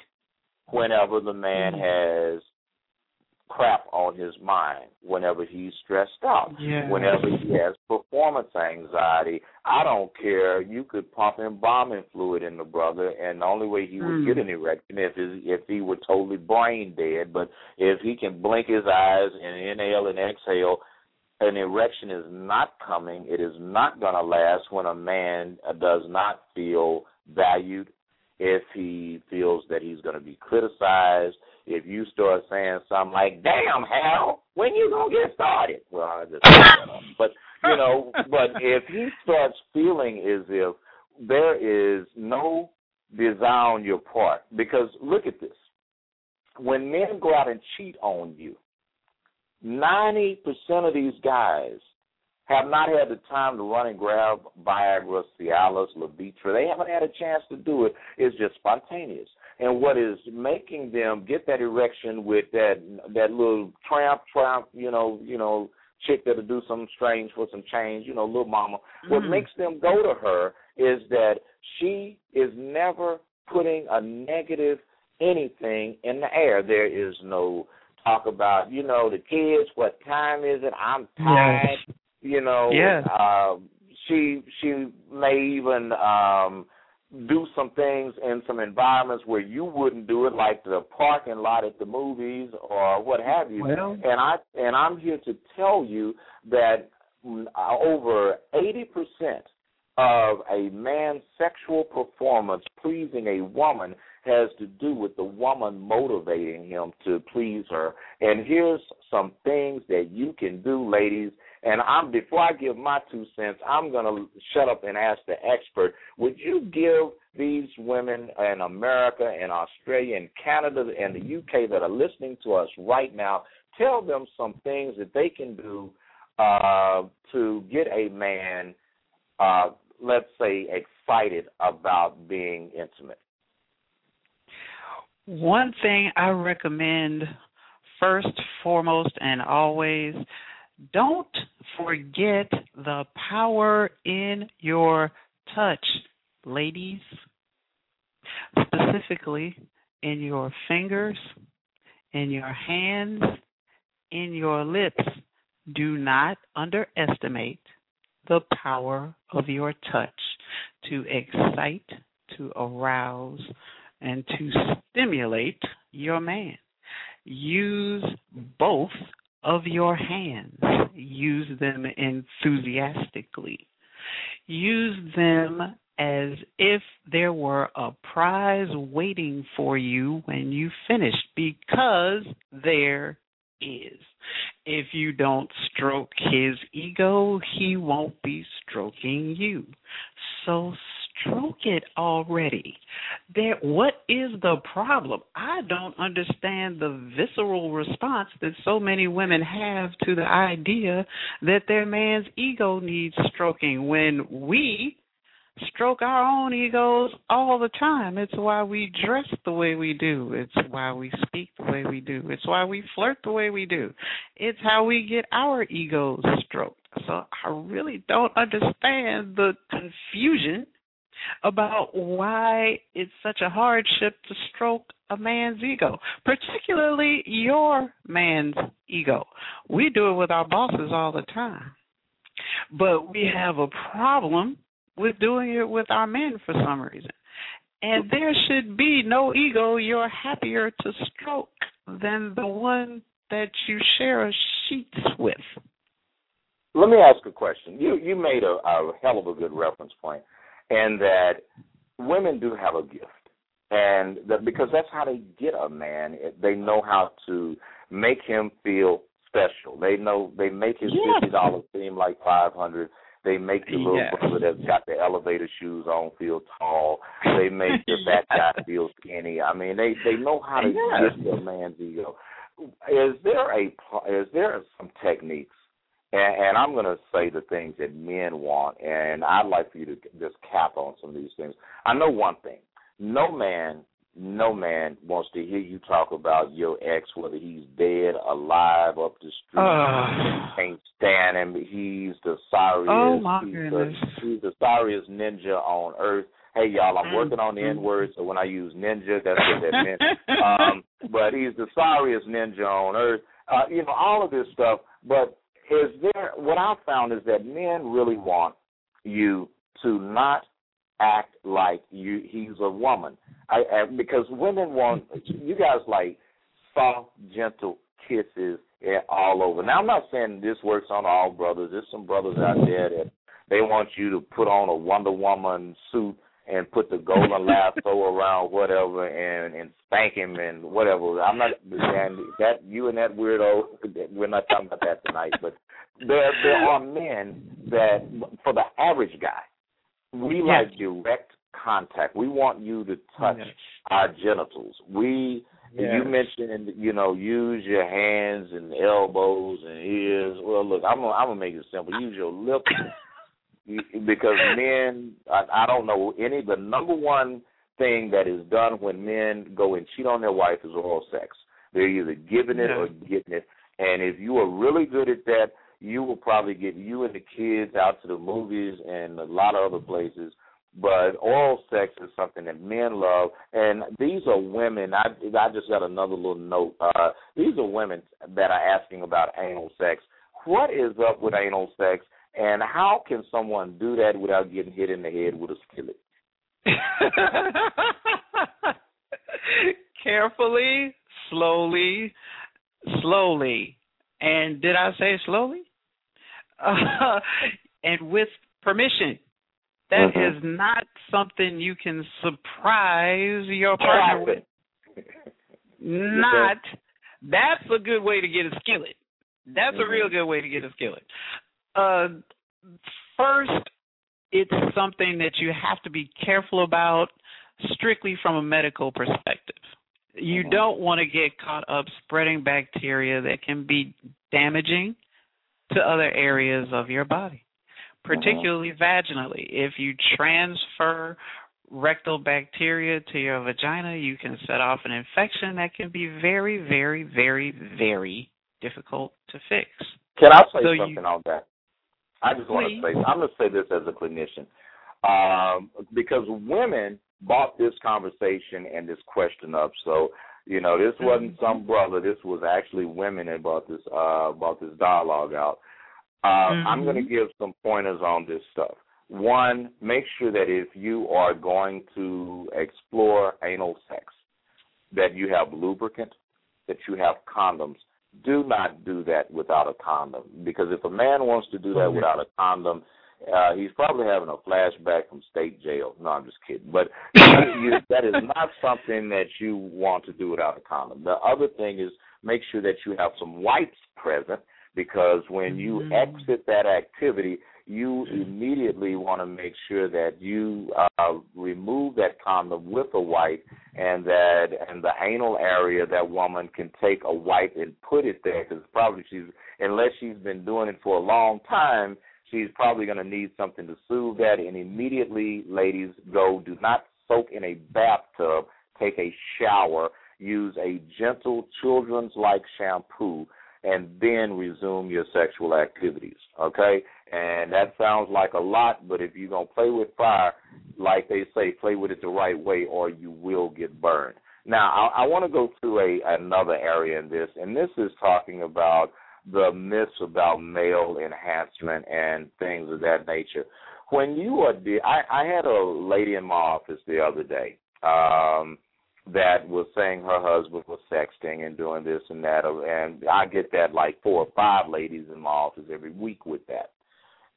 whenever the man mm-hmm. has crap on his mind whenever he's stressed out, yes. whenever he has performance anxiety. I don't care. You could pump embalming fluid in the brother, and the only way he would Mm. get an erection if his, if he were totally brain dead. But if he can blink his eyes and inhale and exhale, an erection is not coming. It is not going to last when a man does not feel valued. If he feels that he's going to be criticized, if you start saying something like "Damn, Hal, when you gonna get started?" Well, I just but you know, but if he starts feeling as if there is no desire on your part, because look at this: when men go out and cheat on you, ninety percent of these guys have not had the time to run and grab Viagra, Cialis, Levitra. They haven't had a chance to do it. It's just spontaneous. And what is making them get that erection with that that little tramp, tramp, you know, you know, chick that'll do something strange for some change, you know, little mama. What Mm. makes them go to her is that she is never putting a negative anything in the air. There is no talk about, you know, the kids, what time is it? I'm tired. Yes. You know, Yes. um, she she may even um do some things in some environments where you wouldn't do it, like the parking lot at the movies or what have you. Well- and I and I'm here to tell you that over eighty percent of a man's sexual performance pleasing a woman has to do with the woman motivating him to please her. And here's some things that you can do, ladies. And I'm before I give my two cents, I'm going to shut up and ask the expert. Would you give these women in America and Australia and Canada and the UK that are listening to us right now, tell them some things that they can do uh, to get a man, uh, let's say, excited about being intimate. One thing I recommend first, foremost, and always don't forget the power in your touch, ladies. Specifically, in your fingers, in your hands, in your lips. Do not underestimate the power of your touch to excite, to arouse, and to stimulate your man. Use both of your hands. Use them enthusiastically. Use them as if there were a prize waiting for you when you finish, because there is. If you don't stroke his ego, he won't be stroking you. So stroke it already. There what is the problem? I don't understand the visceral response that so many women have to the idea that their man's ego needs stroking when we stroke our own egos all the time. It's why we dress the way we do. It's why we speak the way we do. It's why we flirt the way we do. It's how we get our egos stroked. So I really don't understand the confusion about why it's such a hardship to stroke a man's ego, particularly your man's ego. We do it with our bosses all the time. But we have a problem with doing it with our men for some reason. And there should be no ego you're happier to stroke than the one that you share a sheets with. Let me ask a question. You you made a, a hell of a good reference point, and that women do have a gift, and that because that's how they get a man. They know how to make him feel special. They know they make his Yes. fifty dollars seem like five hundred. They make the little Yes. brother that's got the elevator shoes on feel tall. They make the fat guy feel skinny. I mean, they they know how to Yes. get the man's ego. Is there a is there some techniques? And, and I'm going to say the things that men want, and I'd like for you to just cap on some of these things. I know one thing: no man, no man wants to hear you talk about your ex, whether he's dead, alive, up the street. Ugh. Can't stand him. He's the sorriest. Oh, my he's goodness. The, he's the sorriest ninja on earth. Hey y'all, I'm working on the Mhm. N word, so when I use ninja, that's what that meant. Um, but he's the sorriest ninja on earth. uh, you know, all of this stuff. But is there what I found is that men really want you to not act like you he's a woman. I, I because women want you guys like soft, gentle kisses all over. Now I'm not saying this works on all brothers. There's some brothers out there that they want you to put on a Wonder Woman suit and put the golden lasso around whatever and and spank him and whatever. I'm not and that you and that weirdo. We're not talking about that tonight. But there there are men that for the average guy, we yes. like direct contact. We want you to touch yes. our genitals. We yes. you mentioned you know use your hands and elbows and ears. Well, look, I'm gonna, I'm gonna make it simple. Use your lips because men, I, I don't know any. The number one thing that is done when men go and cheat on their wife is oral sex. They're either giving it or getting it. And if you are really good at that, you will probably get you and the kids out to the movies and a lot of other places. But oral sex is something that men love, and these are women. I I just got another little note. Uh, these are women that are asking about anal sex. What is up with anal sex? And how can someone do that without getting hit in the head with a skillet? Carefully, slowly, slowly. And did I say slowly? Uh, and with permission. That mm-hmm. is not something you can surprise your partner with. Not. That's a good way to get a skillet. That's mm-hmm. a real good way to get a skillet. Uh, first, it's something that you have to be careful about, strictly from a medical perspective. You mm-hmm. don't want to get caught up spreading bacteria that can be damaging to other areas of your body, particularly mm-hmm. vaginally. If you transfer rectal bacteria to your vagina, you can set off an infection that can be very, very, very, very difficult to fix. Can I say so something you, on that? I just want to say I'm going to say this as a clinician um, because women bought this conversation and this question up. So you know, this wasn't mm-hmm. some brother. This was actually women that brought this uh, brought this dialogue out. Uh, mm-hmm. I'm going to give some pointers on this stuff. One, make sure that if you are going to explore anal sex, that you have lubricant, that you have condoms, do not do that without a condom because if a man wants to do that mm-hmm. without a condom, uh, he's probably having a flashback from state jail. No, I'm just kidding. But you, that is not something that you want to do without a condom. The other thing is make sure that you have some wipes present because when you mm-hmm. exit that activity, you immediately want to make sure that you uh, remove that condom with a wipe, and that and the anal area that woman can take a wipe and put it there because probably she's unless she's been doing it for a long time, she's probably going to need something to soothe that. And immediately, ladies, go do not soak in a bathtub, take a shower, use a gentle children's like shampoo and then resume your sexual activities. Okay? And that sounds like a lot, but if you're going to play with fire, like they say, play with it the right way or you will get burned. Now, I, I want to go to a another area in this, and this is talking about the myths about male enhancement and things of that nature. When you are, de- I, I had a lady in my office the other day. Um, that was saying her husband was sexting and doing this and that, and I get that like four or five ladies in my office every week with that.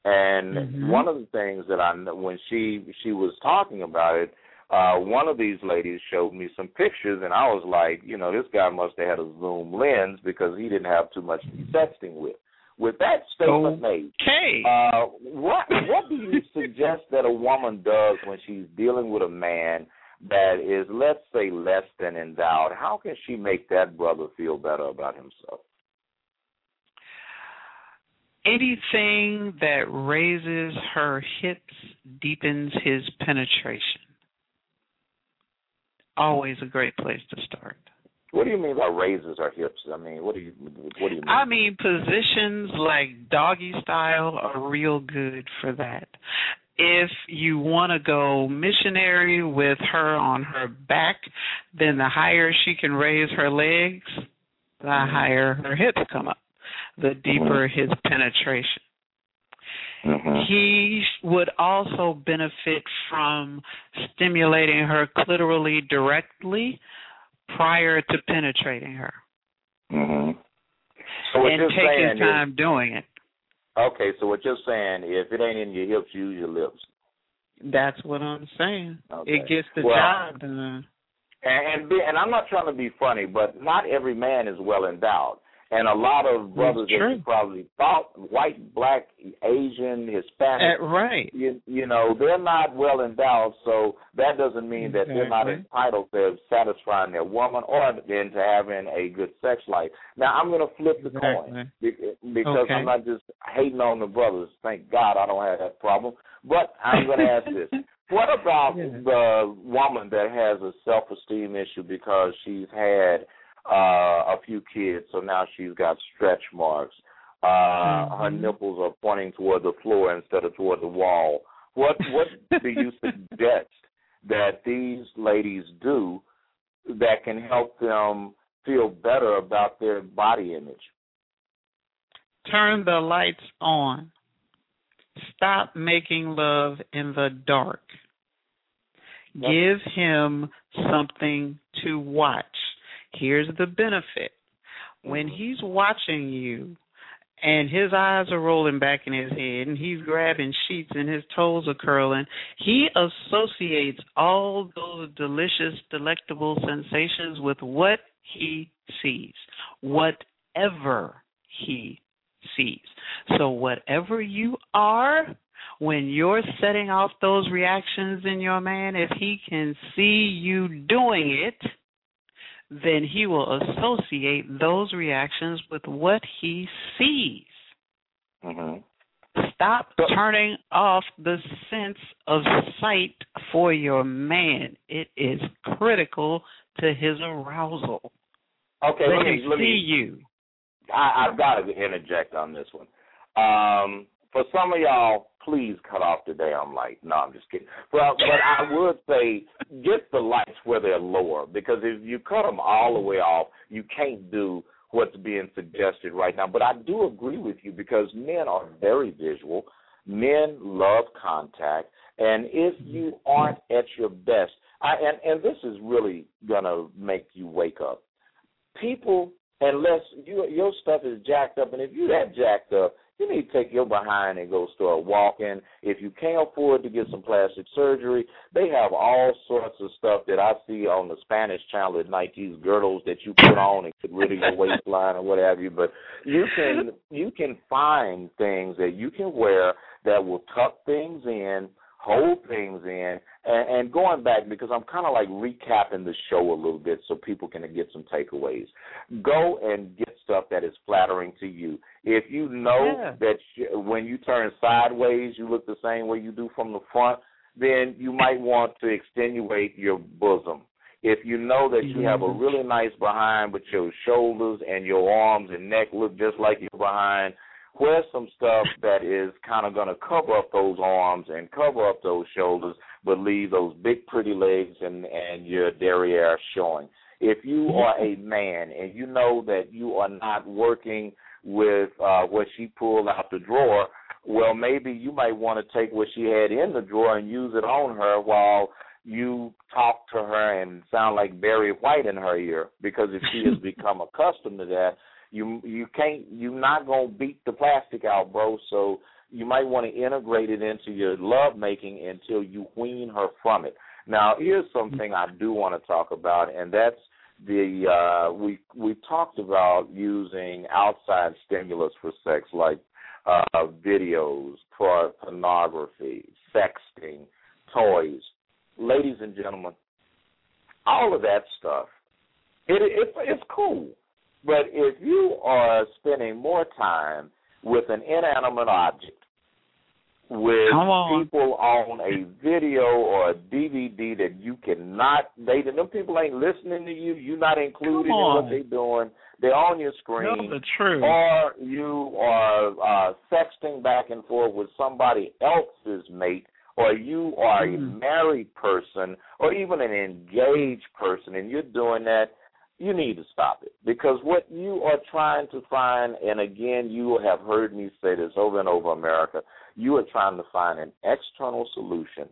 And mm-hmm. one of the things that I when she she was talking about it, uh one of these ladies showed me some pictures, and I was like, you know, this guy must have had a zoom lens because he didn't have too much to be sexting with. With that statement made, okay. uh, what what do you suggest that a woman does when she's dealing with a man that is, let's say, less than endowed, how can she make that brother feel better about himself? Anything that raises her hips deepens his penetration. Always a great place to start. What do you mean by raises her hips? I mean, what do you what do you mean? I mean positions like doggy style are real good for that if you want to go missionary with her on her back, then the higher she can raise her legs, the higher her hips come up, the deeper mm-hmm. his penetration. Mm-hmm. He would also benefit from stimulating her clitorally directly prior to penetrating her. Mm-hmm. So and take his time is, doing it. Okay, so what you're saying, if it ain't in your hips, use your lips. That's what I'm saying. Okay. It gets the well, job done. And and, be, and I'm not trying to be funny, but not every man is well endowed. And a lot of brothers that you probably thought, white, black, Asian, Hispanic, uh, right? You, you know, they're not well endowed, so that doesn't mean that exactly. they're not entitled to satisfying their woman or then to having a good sex life. Now, I'm going to flip the exactly. coin because okay. I'm not just hating on the brothers. Thank God I don't have that problem. But I'm going to ask this: What about yeah. the woman that has a self-esteem issue because she's had uh, a few kids, so now she's got stretch marks. Uh, mm-hmm. Her nipples are pointing toward the floor instead of toward the wall. What what do you suggest that these ladies do that can help them feel better about their body image? Turn the lights on. Stop making love in the dark. Yep. Give him something to watch. Here's the benefit. When mm-hmm. he's watching you and his eyes are rolling back in his head and he's grabbing sheets and his toes are curling, he associates all those delicious, delectable sensations with what he sees, whatever he sees. So, whatever you are, when you're setting off those reactions in your man, if he can see you doing it, then he will associate those reactions with what he sees. Mm-hmm. Stop turning off the sense of sight for your man. It is critical to his arousal. Okay, let, let me, let see me, you. I, I've got to interject on this one. Um, for some of y'all, please cut off the damn light. No, I'm just kidding. Well, uh, but I would say get the lights where they're lower because if you cut them all the way off, you can't do what's being suggested right now. But I do agree with you because men are very visual. Men love contact, and if you aren't at your best, I, and and this is really gonna make you wake up. People, unless you your stuff is jacked up, and if you're that jacked up, you need to take your behind and go start walking. If you can't afford to get some plastic surgery, they have all sorts of stuff that I see on the Spanish channel at night. These girdles that you put on and get rid of your waistline or what have you. But you can you can find things that you can wear that will tuck things in hold things in and, and going back because I'm kind of like recapping the show a little bit so people can get some takeaways. Go and get stuff that is flattering to you. If you know yeah. that you, when you turn sideways you look the same way you do from the front, then you might want to extenuate your bosom. If you know that you have a mm-hmm. really nice behind, but your shoulders and your arms and neck look just like your behind, wear some stuff that is kind of going to cover up those arms and cover up those shoulders, but leave those big pretty legs and and your derriere showing. If you are a man and you know that you are not working with uh, what she pulled out the drawer, well, maybe you might want to take what she had in the drawer and use it on her while you talk to her and sound like Barry White in her ear. Because if she has become accustomed to that, you you can't you're not gonna beat the plastic out, bro. So you might want to integrate it into your love making until you wean her from it. Now, here's something I do want to talk about, and that's the uh, we we talked about using outside stimulus for sex, like uh, videos, pornography, sexting, toys. Ladies and gentlemen, all of that stuff, it, it it's cool. But if you are spending more time with an inanimate object, with on. people on a video or a DVD that you cannot, they them people ain't listening to you. You're not included in what they're doing. They're on your screen. The truth. Or you are uh, sexting back and forth with somebody else's mate, or you are mm. a married person, or even an engaged person, and you're doing that you need to stop it because what you are trying to find, and again, you have heard me say this over and over, America, you are trying to find an external solution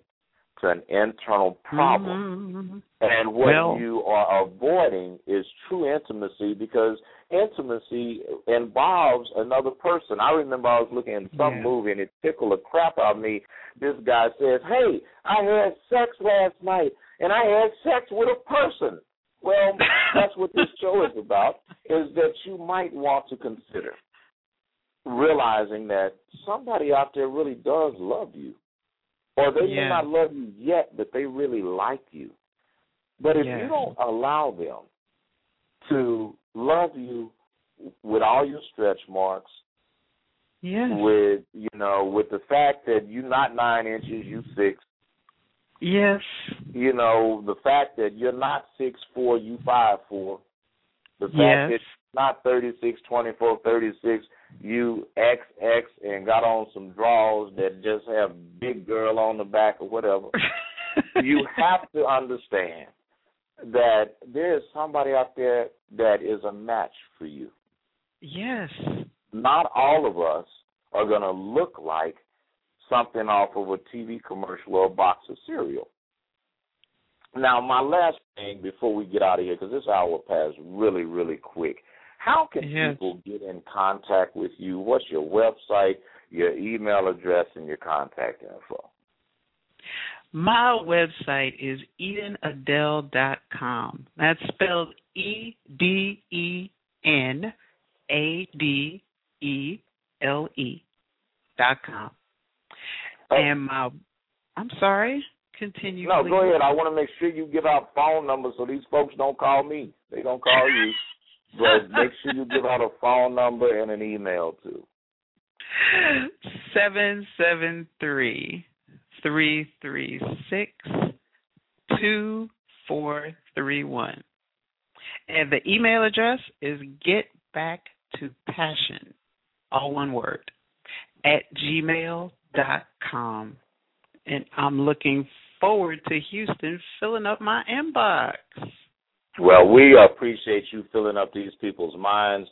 to an internal problem. Mm-hmm. And what Well- you are avoiding is true intimacy because intimacy involves another person. I remember I was looking at some Yeah. movie and it tickled the crap out of me. This guy says, Hey, I had sex last night and I had sex with a person. Well, that's what this show is about, is that you might want to consider realizing that somebody out there really does love you. Or they may not love you yet, but they really like you. But if Yes. you don't allow them to love you with all your stretch marks, Yes. with you know, with the fact that you're not nine inches, you six, yes. you know, the fact that you're not six four, you five four, the fact Yes. that you're not thirty six, twenty four, thirty six, you XX and got on some draws that just have big girl on the back or whatever. you have to understand that there is somebody out there that is a match for you. yes. Not all of us are going to look like something off of a TV commercial or a box of cereal. Now, my last thing before we get out of here, because this hour passed really, really quick. How can Yes. people get in contact with you? What's your website, your email address, and your contact info? My website is edenadele.com. That's spelled E D E N A D E L E dot com. Oh. And my, I'm sorry. Continue. No, please. go ahead. I want to make sure you give out phone numbers so these folks don't call me. They don't call you. but make sure you give out a phone number and an email too. Seven seven three three three six two four three one. And the email address is get back to passion, all one word, at gmail dot com. And I'm looking forward to Houston filling up my inbox. Well, we appreciate you filling up these people's minds.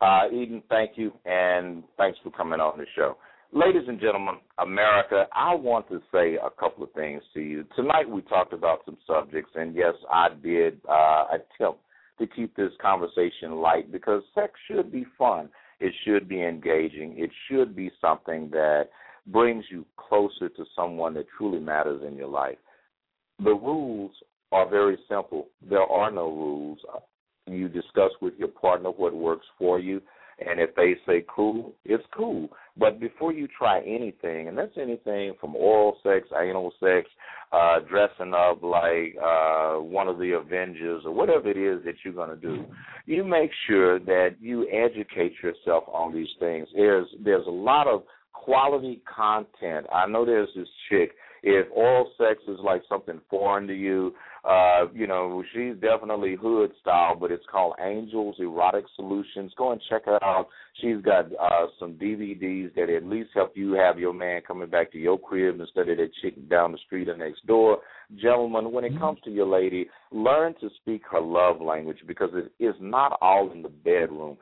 Uh, Eden, thank you, and thanks for coming on the show. Ladies and gentlemen, America, I want to say a couple of things to you. Tonight we talked about some subjects, and yes, I did uh, attempt to keep this conversation light because sex should be fun. It should be engaging. It should be something that brings you closer to someone that truly matters in your life. The rules are very simple. There are no rules. You discuss with your partner what works for you, and if they say cool, it's cool. But before you try anything, and that's anything from oral sex, anal sex, uh, dressing up like uh, one of the Avengers, or whatever it is that you're going to do, you make sure that you educate yourself on these things. There's there's a lot of quality content. I know there's this chick. If oral sex is like something foreign to you, uh, you know, she's definitely hood style, but it's called Angels Erotic Solutions. Go and check her out. She's got uh some DVDs that at least help you have your man coming back to your crib instead of that chick down the street or next door. Gentlemen, when it comes to your lady, learn to speak her love language because it is not all in the bedroom.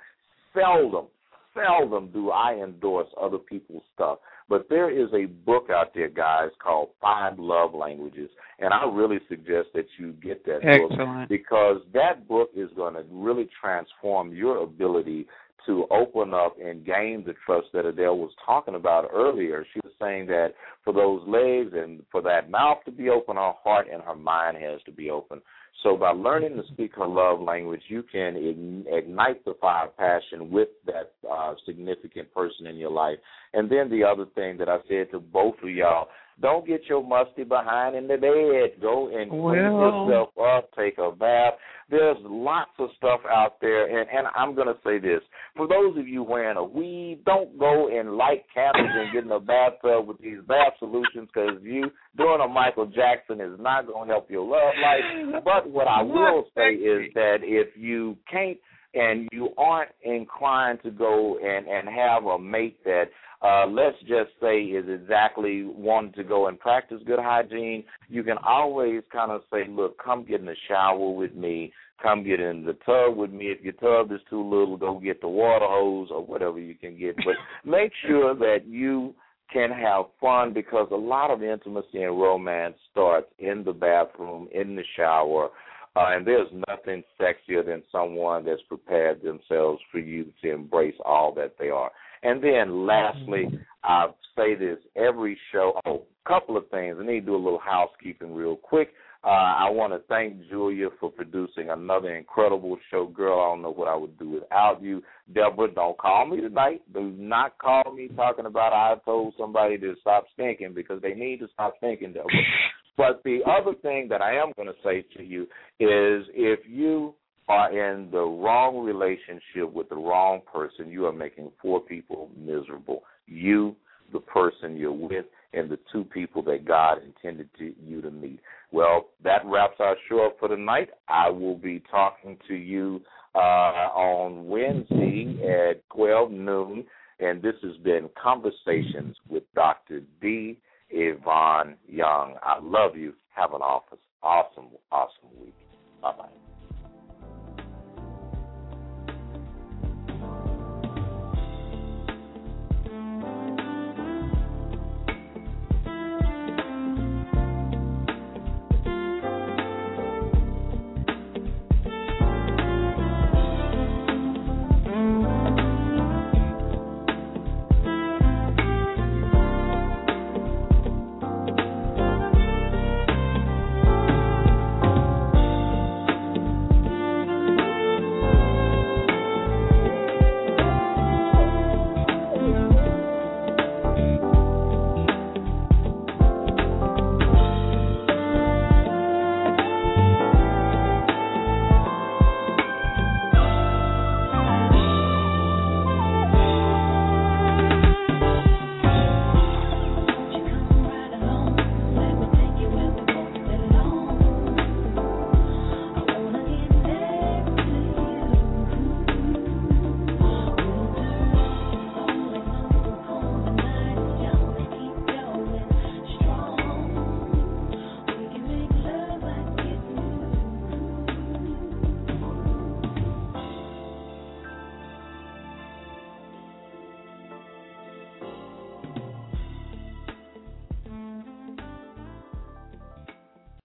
Seldom, seldom do I endorse other people's stuff. But there is a book out there, guys, called Five Love Languages, and I really suggest that you get that book because that book is going to really transform your ability to open up and gain the trust that Adele was talking about earlier. She was saying that for those legs and for that mouth to be open, her heart and her mind has to be open. So by learning to speak her love language, you can ign- ignite the fire of passion with that uh, significant person in your life. And then the other thing that I said to both of y'all, don't get your musty behind in the bed. Go and clean yourself up, take a bath. There's lots of stuff out there, and, and I'm going to say this. For those of you wearing a weave, don't go and light candles and get in a bathtub with these bath solutions because you doing a Michael Jackson is not going to help your love life. But what I will say is that if you can't and you aren't inclined to go and, and have a mate that uh, let's just say is exactly wanting to go and practice good hygiene, you can always kind of say, look, come get in the shower with me, come get in the tub with me. If your tub is too little, go get the water hose or whatever you can get. But make sure that you can have fun because a lot of intimacy and romance starts in the bathroom, in the shower, uh, and there's nothing sexier than someone that's prepared themselves for you to embrace all that they are. And then lastly, I say this every show. Oh, couple of things. I need to do a little housekeeping real quick. Uh, I want to thank Julia for producing another incredible show. Girl, I don't know what I would do without you. Deborah, don't call me tonight. Do not call me talking about I told somebody to stop stinking because they need to stop stinking, Deborah. but the other thing that I am going to say to you is if you are in the wrong relationship with the wrong person, you are making four people miserable. You, the person you're with, and the two people that God intended to, you to meet. Well, that wraps our show up for tonight. I will be talking to you uh, on Wednesday at 12 noon, and this has been Conversations with Dr. D. Yvonne Young. I love you. Have an awesome, awesome, awesome week. Bye bye.